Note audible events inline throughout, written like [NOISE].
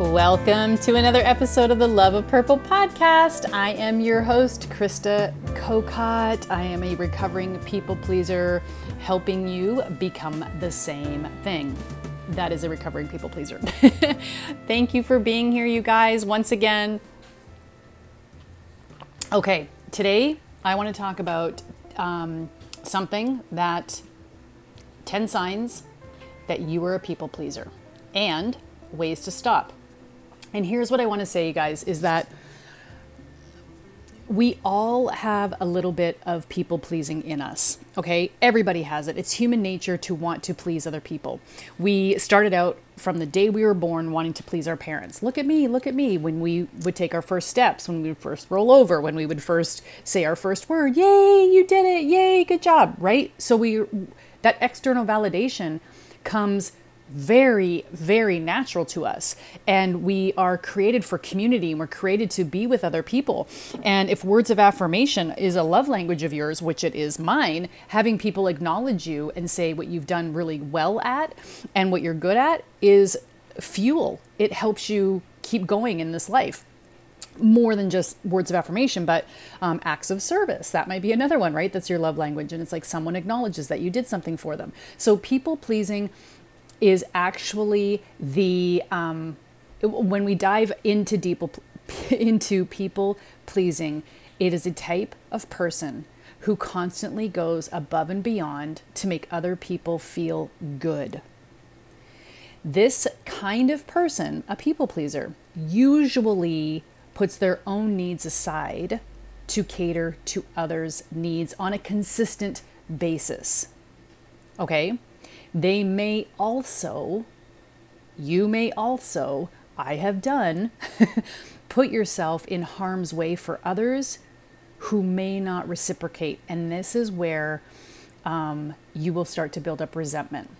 Welcome to another episode of the Love of Purple podcast. I am your host, Krista Kokot. I am a recovering people pleaser, helping you become the same thing. That is a recovering people pleaser. [LAUGHS] Thank you for being here, you guys, once again. Okay, today I want to talk about um, something that 10 signs that you are a people pleaser and ways to stop. And here's what I want to say, you guys, is that we all have a little bit of people pleasing in us. Okay. Everybody has it. It's human nature to want to please other people. We started out from the day we were born wanting to please our parents. Look at me, look at me. When we would take our first steps, when we would first roll over, when we would first say our first word, yay, you did it, yay, good job, right? So we, that external validation comes very, very natural to us. And we are created for community and we're created to be with other people. And if words of affirmation is a love language of yours, which it is mine, having people acknowledge you and say what you've done really well at and what you're good at is fuel. It helps you keep going in this life more than just words of affirmation, but um, acts of service. That might be another one, right? That's your love language. And it's like someone acknowledges that you did something for them. So people pleasing is actually the um, when we dive into deep [LAUGHS] into people pleasing, it is a type of person who constantly goes above and beyond to make other people feel good. This kind of person, a people pleaser, usually puts their own needs aside to cater to others' needs on a consistent basis. Okay? They may also, you may also, I have done, [LAUGHS] put yourself in harm's way for others who may not reciprocate. And this is where um, you will start to build up resentment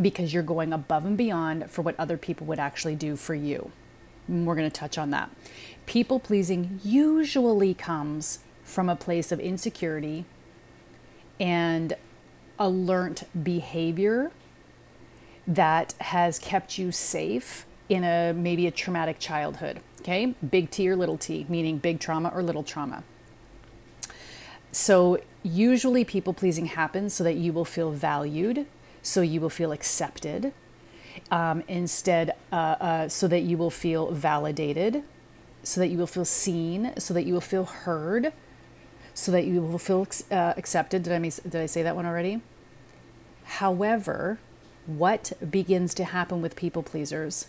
because you're going above and beyond for what other people would actually do for you. We're going to touch on that. People pleasing usually comes from a place of insecurity and a learned behavior that has kept you safe in a maybe a traumatic childhood. Okay, big T or little t, meaning big trauma or little trauma. So, usually people pleasing happens so that you will feel valued, so you will feel accepted, um, instead, uh, uh, so that you will feel validated, so that you will feel seen, so that you will feel heard, so that you will feel uh, accepted. Did I, did I say that one already? However, what begins to happen with people pleasers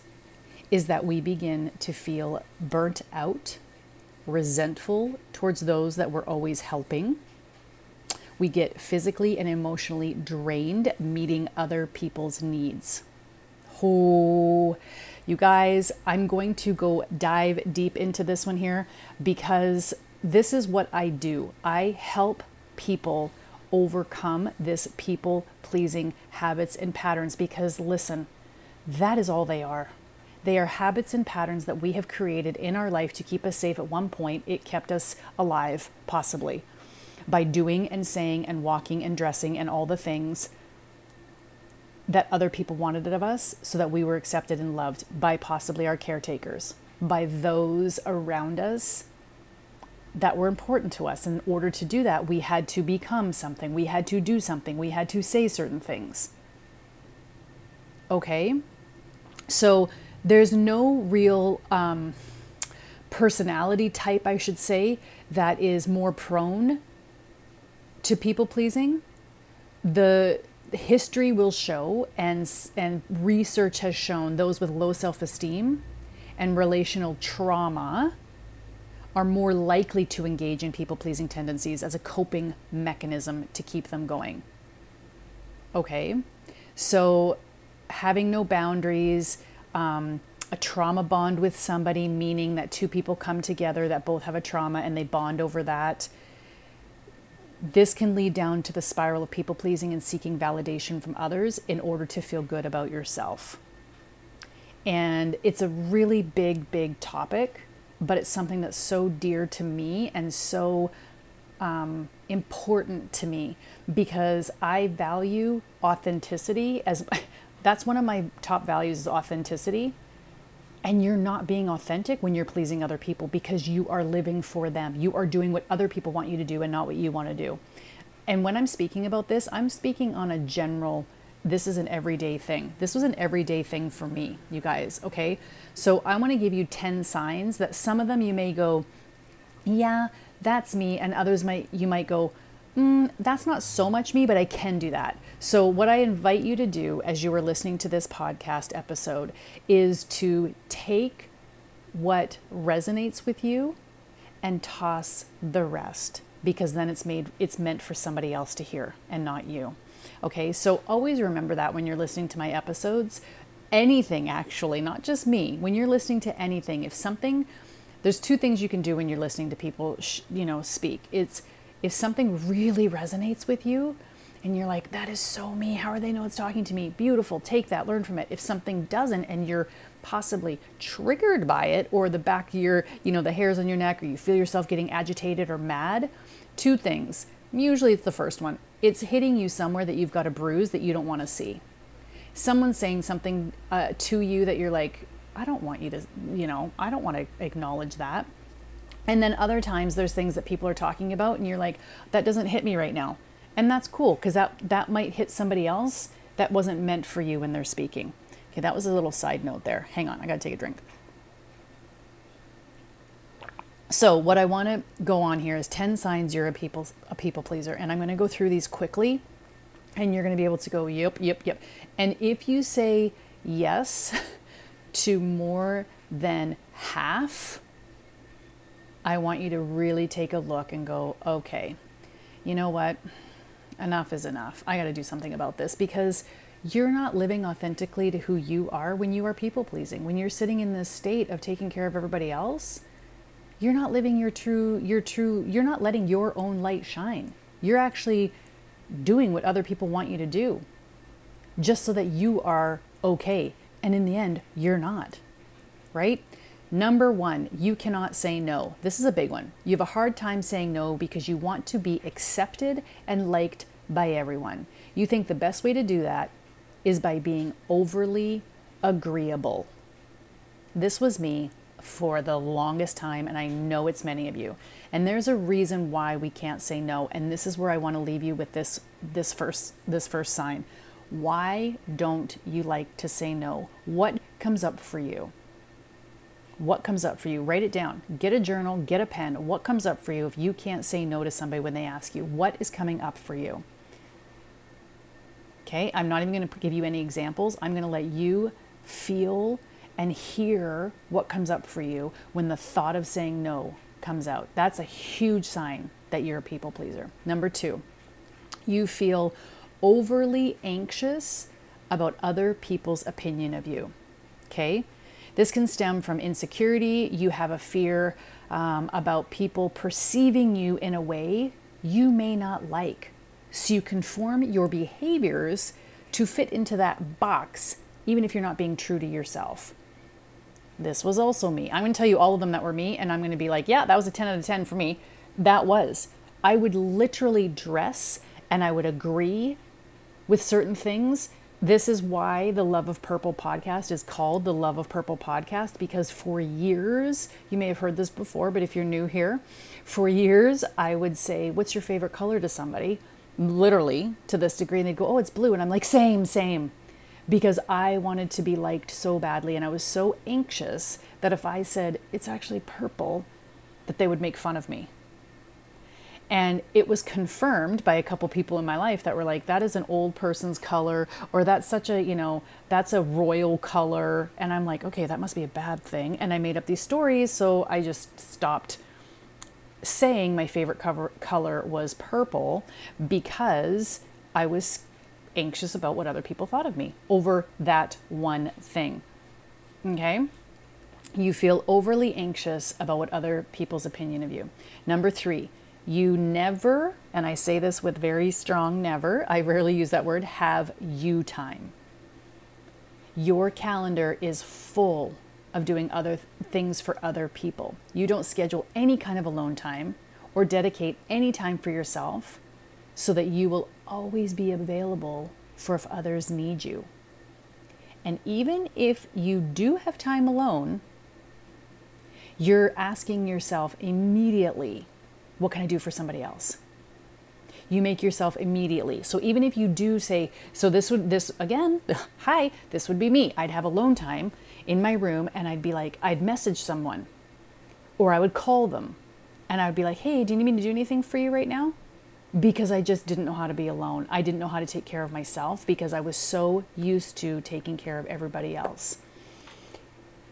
is that we begin to feel burnt out, resentful towards those that we're always helping. We get physically and emotionally drained meeting other people's needs. Oh, you guys, I'm going to go dive deep into this one here because this is what I do. I help people overcome this people pleasing habits and patterns because, listen, that is all they are. They are habits and patterns that we have created in our life to keep us safe. At one point, it kept us alive, possibly, by doing and saying and walking and dressing and all the things that other people wanted of us so that we were accepted and loved by possibly our caretakers, by those around us that were important to us. In order to do that, we had to become something, we had to do something, we had to say certain things. Okay? So there's no real um, personality type, I should say, that is more prone to people pleasing. The history will show, and, and research has shown those with low self esteem and relational trauma are more likely to engage in people pleasing tendencies as a coping mechanism to keep them going. Okay, so having no boundaries, um, a trauma bond with somebody, meaning that two people come together that both have a trauma and they bond over that. This can lead down to the spiral of people pleasing and seeking validation from others in order to feel good about yourself. And it's a really big, big topic but it's something that's so dear to me and so um, important to me because I value authenticity as [LAUGHS] that's one of my top values is authenticity. And you're not being authentic when you're pleasing other people because you are living for them. You are doing what other people want you to do and not what you want to do. And when I'm speaking about this, I'm speaking on a general, this is an everyday thing. This was an everyday thing for me, you guys, okay? So I want to give you 10 signs that some of them you may go, yeah, that's me. And others might, you might go, mm, that's not so much me, but I can do that. So, what I invite you to do as you are listening to this podcast episode is to take what resonates with you and toss the rest because then it's made it's meant for somebody else to hear and not you. Okay? So always remember that when you're listening to my episodes, anything actually, not just me. When you're listening to anything, if something there's two things you can do when you're listening to people, you know, speak. It's if something really resonates with you and you're like, that is so me. How are they know it's talking to me? Beautiful. Take that, learn from it. If something doesn't and you're possibly triggered by it or the back of your, you know, the hairs on your neck or you feel yourself getting agitated or mad, two things. Usually it's the first one. It's hitting you somewhere that you've got a bruise that you don't want to see. Someone's saying something uh, to you that you're like, I don't want you to, you know, I don't want to acknowledge that. And then other times there's things that people are talking about and you're like, that doesn't hit me right now. And that's cool because that, that might hit somebody else that wasn't meant for you when they're speaking. Okay, that was a little side note there. Hang on, I got to take a drink. So, what I want to go on here is 10 signs you're a people a people pleaser and I'm going to go through these quickly and you're going to be able to go yep, yep, yep. And if you say yes [LAUGHS] to more than half I want you to really take a look and go, okay, you know what? Enough is enough. I got to do something about this because you're not living authentically to who you are when you are people pleasing. When you're sitting in this state of taking care of everybody else, you're not living your true your true you're not letting your own light shine. You're actually doing what other people want you to do just so that you are okay. And in the end, you're not. Right? Number one, you cannot say no. This is a big one. You have a hard time saying no because you want to be accepted and liked by everyone. You think the best way to do that is by being overly agreeable. This was me for the longest time, and I know it's many of you. And there's a reason why we can't say no, and this is where I want to leave you with this this first this first sign. Why don't you like to say no? What comes up for you? What comes up for you? Write it down. Get a journal, get a pen. What comes up for you if you can't say no to somebody when they ask you? What is coming up for you? Okay, I'm not even going to give you any examples. I'm going to let you feel and hear what comes up for you when the thought of saying no comes out. That's a huge sign that you're a people pleaser. Number two, you feel overly anxious about other people's opinion of you. Okay, this can stem from insecurity. You have a fear um, about people perceiving you in a way you may not like. So you conform your behaviors to fit into that box, even if you're not being true to yourself. This was also me. I'm going to tell you all of them that were me, and I'm going to be like, yeah, that was a 10 out of 10 for me. That was. I would literally dress and I would agree with certain things this is why the Love of Purple podcast is called the Love of Purple podcast because for years, you may have heard this before, but if you're new here, for years I would say, What's your favorite color to somebody? Literally to this degree, and they'd go, Oh, it's blue. And I'm like, Same, same. Because I wanted to be liked so badly, and I was so anxious that if I said it's actually purple, that they would make fun of me. And it was confirmed by a couple people in my life that were like, that is an old person's color, or that's such a, you know, that's a royal color. And I'm like, okay, that must be a bad thing. And I made up these stories. So I just stopped saying my favorite cover, color was purple because I was anxious about what other people thought of me over that one thing. Okay? You feel overly anxious about what other people's opinion of you. Number three, you never, and I say this with very strong never, I rarely use that word, have you time. Your calendar is full of doing other things for other people. You don't schedule any kind of alone time or dedicate any time for yourself so that you will always be available for if others need you. And even if you do have time alone, you're asking yourself immediately, what can I do for somebody else? You make yourself immediately. So even if you do say, so this would, this again, [LAUGHS] hi, this would be me. I'd have alone time in my room and I'd be like, I'd message someone or I would call them and I would be like, hey, do you need me to do anything for you right now? Because I just didn't know how to be alone. I didn't know how to take care of myself because I was so used to taking care of everybody else.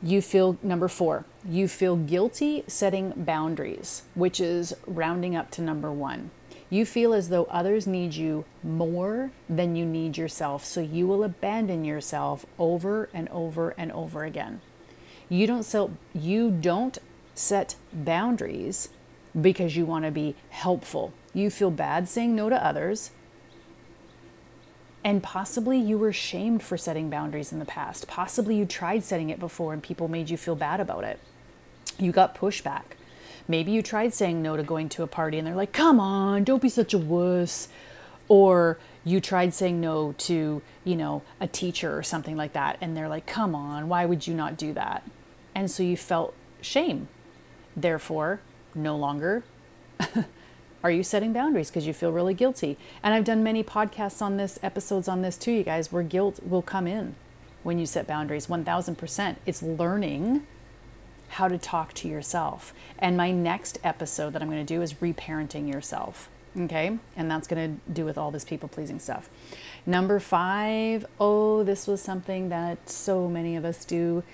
You feel, number four, you feel guilty setting boundaries, which is rounding up to number one. You feel as though others need you more than you need yourself, so you will abandon yourself over and over and over again. You don't sell, you don't set boundaries because you want to be helpful. You feel bad saying no to others. And possibly you were shamed for setting boundaries in the past. Possibly you tried setting it before and people made you feel bad about it. You got pushback. Maybe you tried saying no to going to a party and they're like, come on, don't be such a wuss. Or you tried saying no to, you know, a teacher or something like that and they're like, come on, why would you not do that? And so you felt shame. Therefore, no longer [LAUGHS] are you setting boundaries because you feel really guilty. And I've done many podcasts on this, episodes on this too, you guys, where guilt will come in when you set boundaries 1000%. It's learning how to talk to yourself. And my next episode that I'm going to do is reparenting yourself. Okay. And that's going to do with all this people pleasing stuff. Number five, oh, this was something that so many of us do.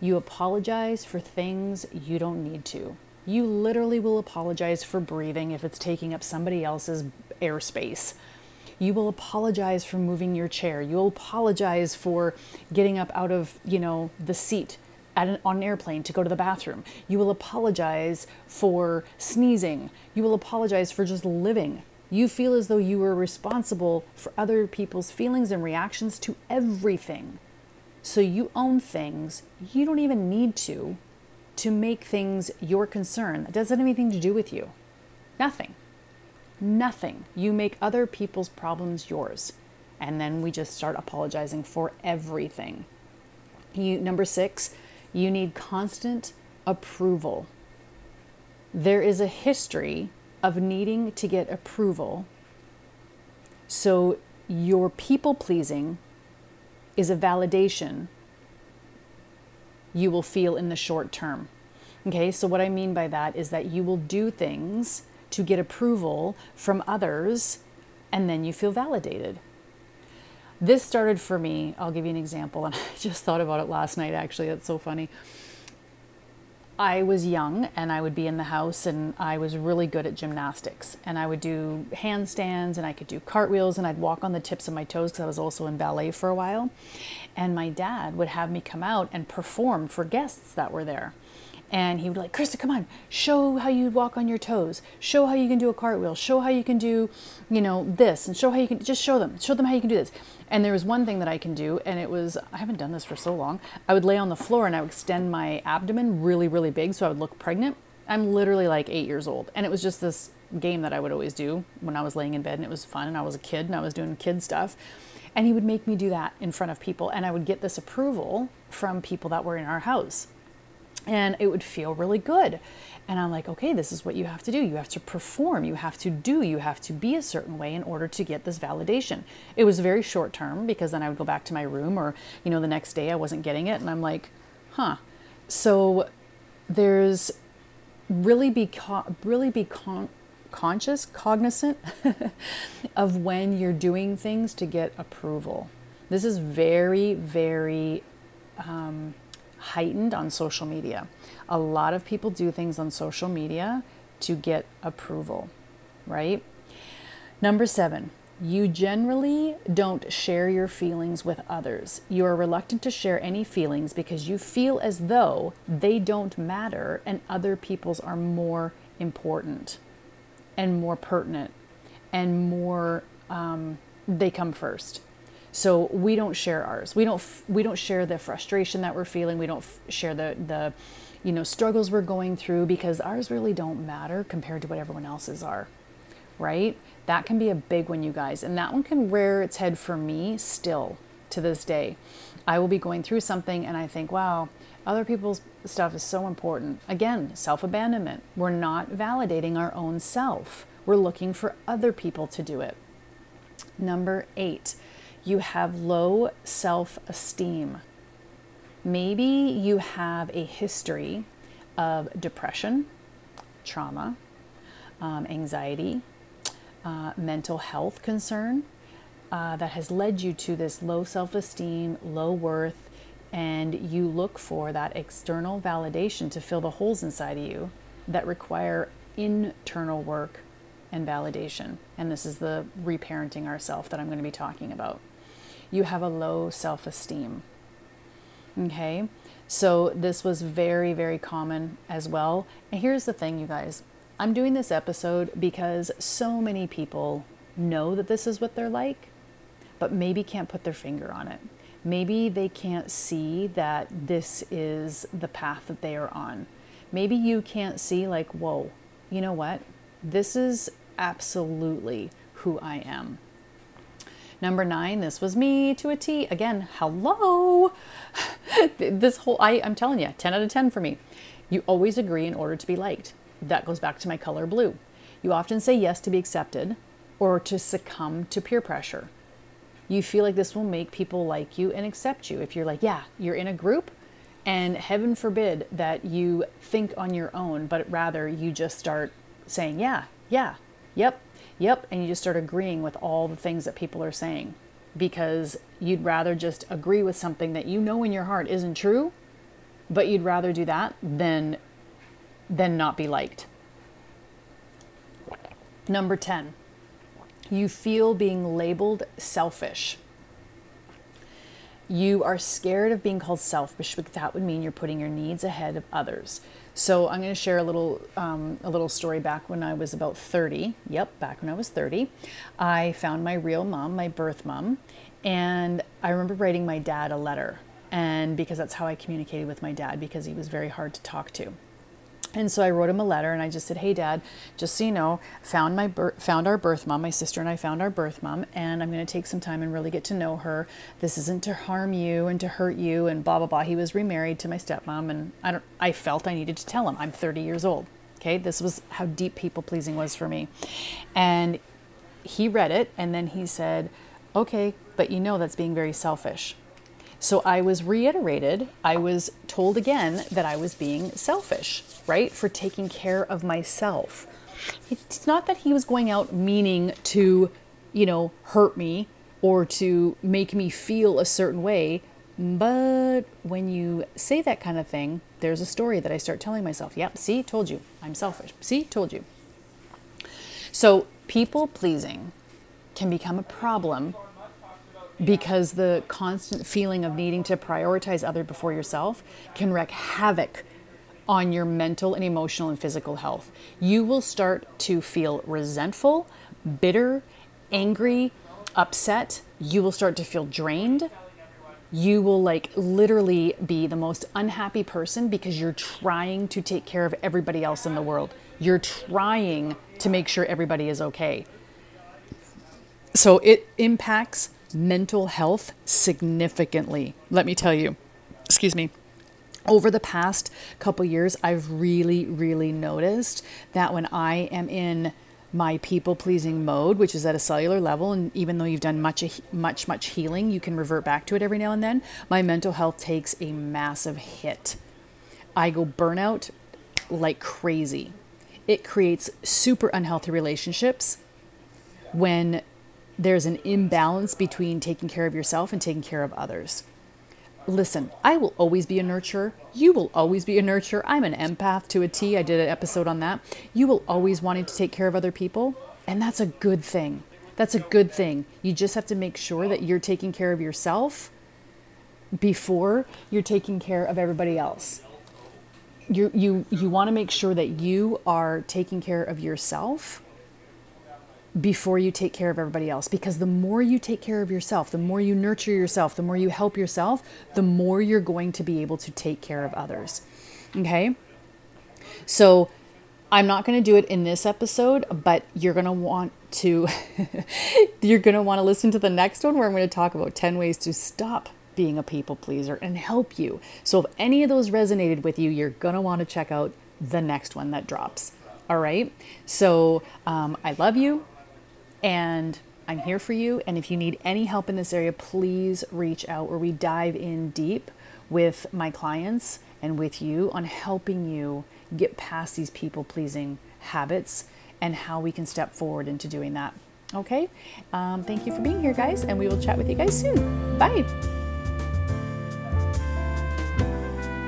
You apologize for things you don't need to. You literally will apologize for breathing if it's taking up somebody else's airspace. You will apologize for moving your chair. You'll apologize for getting up out of, you know, the seat an, on an airplane to go to the bathroom. You will apologize for sneezing. You will apologize for just living. You feel as though you were responsible for other people's feelings and reactions to everything. So you own things you don't even need to to make things your concern that doesn't have anything to do with you. Nothing. Nothing. You make other people's problems yours. And then we just start apologizing for everything. You, number six, you need constant approval. There is a history of needing to get approval. So your people pleasing is a validation you will feel in the short term. Okay, so what I mean by that is that you will do things to get approval from others and then you feel validated. This started for me, I'll give you an example, and [LAUGHS] I just thought about it last night actually, that's so funny. I was young and I would be in the house and I was really good at gymnastics. And I would do handstands and I could do cartwheels and I'd walk on the tips of my toes because I was also in ballet for a while. And my dad would have me come out and perform for guests that were there. And he would be like, Krista, come on, show how you walk on your toes. Show how you can do a cartwheel. Show how you can do, you know, this and show how you can just show them. Show them how you can do this. And there was one thing that I can do, and it was I haven't done this for so long. I would lay on the floor and I would extend my abdomen really, really big so I would look pregnant. I'm literally like eight years old. And it was just this game that I would always do when I was laying in bed and it was fun and I was a kid and I was doing kid stuff. And he would make me do that in front of people and I would get this approval from people that were in our house and it would feel really good. And I'm like, okay, this is what you have to do. You have to perform, you have to do, you have to be a certain way in order to get this validation. It was very short term because then I would go back to my room or, you know, the next day I wasn't getting it. And I'm like, huh. So there's really be, co- really be con- conscious, cognizant [LAUGHS] of when you're doing things to get approval. This is very, very, um, heightened on social media. A lot of people do things on social media to get approval, right? Number seven, you generally don't share your feelings with others. You are reluctant to share any feelings because you feel as though they don't matter and other people's are more important and more pertinent and more, um, they come first. So we don't share ours. We don't we don't share the frustration that we're feeling. We don't share the the you know struggles we're going through because ours really don't matter compared to what everyone else's are. Right? That can be a big one you guys. And that one can rear its head for me still to this day. I will be going through something and I think, wow, other people's stuff is so important. Again, self abandonment. We're not validating our own self, we're looking for other people to do it. Number eight, you have low self esteem. Maybe you have a history of depression, trauma, um, anxiety, uh, mental health concern uh, that has led you to this low self esteem, low worth, and you look for that external validation to fill the holes inside of you that require internal work and validation. And this is the reparenting ourself that I'm going to be talking about. You have a low self esteem. Okay, so this was very, very common as well. And here's the thing, you guys I'm doing this episode because so many people know that this is what they're like, but maybe can't put their finger on it maybe they can't see that this is the path that they are on. Maybe you can't see, like, whoa, you know what? This is absolutely who I am. Number nine, this was me to a T. Again, hello. [LAUGHS] this whole, I, I'm telling you, 10 out of 10 for me. You always agree in order to be liked. That goes back to my color blue. You often say yes to be accepted or to succumb to peer pressure you feel like this will make people like you and accept you. If you're like, yeah, you're in a group, and heaven forbid that you think on your own, but rather you just start saying, yeah, yeah, yep, yep, and you just start agreeing with all the things that people are saying because you'd rather just agree with something that you know in your heart isn't true, but you'd rather do that than than not be liked. Number 10 you feel being labeled selfish. You are scared of being called selfish because that would mean you're putting your needs ahead of others. So I'm going to share a little um, a little story back when I was about 30. Yep, back when I was 30, I found my real mom, my birth mom, and I remember writing my dad a letter, and because that's how I communicated with my dad because he was very hard to talk to. And so I wrote him a letter and I just said, "Hey dad, just so you know, found my bir- found our birth mom, my sister and I found our birth mom and I'm going to take some time and really get to know her. This isn't to harm you and to hurt you and blah blah blah." He was remarried to my stepmom and I don't I felt I needed to tell him. I'm 30 years old. Okay? This was how deep people pleasing was for me. And he read it and then he said, "Okay, but you know that's being very selfish." So I was reiterated, I was told again that I was being selfish, right? For taking care of myself. It's not that he was going out meaning to, you know, hurt me or to make me feel a certain way. But when you say that kind of thing, there's a story that I start telling myself. Yep, see, told you, I'm selfish. See, told you. So people pleasing can become a problem because the constant feeling of needing to prioritize other before yourself can wreak havoc on your mental and emotional and physical health. You will start to feel resentful, bitter, angry, upset. You will start to feel drained. You will like literally be the most unhappy person because you're trying to take care of everybody else in the world. You're trying to make sure everybody is okay. So it impacts mental health significantly. Let me tell you, excuse me. Over the past couple years, I've really, really noticed that when I am in my people pleasing mode, which is at a cellular level, and even though you've done much, much, much healing, you can revert back to it every now and then. My mental health takes a massive hit. I go burnout like crazy. It creates super unhealthy relationships when there's an imbalance between taking care of yourself and taking care of others. Listen, I will always be a nurturer. You will always be a nurturer. I'm an empath to a T. I did an episode on that. You will always wanting to take care of other people, and that's a good thing. That's a good thing. You just have to make sure that you're taking care of yourself before you're taking care of everybody else. You you you want to make sure that you are taking care of yourself before you take care of everybody else. Because the more you take care of yourself, the more you nurture yourself, the more you help yourself, the more you're going to be able to take care of others. Okay? So I'm not going to do it in this episode, but you're going to want to [LAUGHS] you're going to want to listen to the next one where I'm going to talk about 10 ways to stop being a people pleaser and help you. So if any of those resonated with you, you're going to want to check out the next one that drops. All right. So um, I love you and I'm here for you. And if you need any help in this area, please reach out where we dive in deep with my clients and with you on helping you get past these people pleasing habits and how we can step forward into doing that. Okay. Um, thank you for being here, guys, and we will chat with you guys soon. Bye.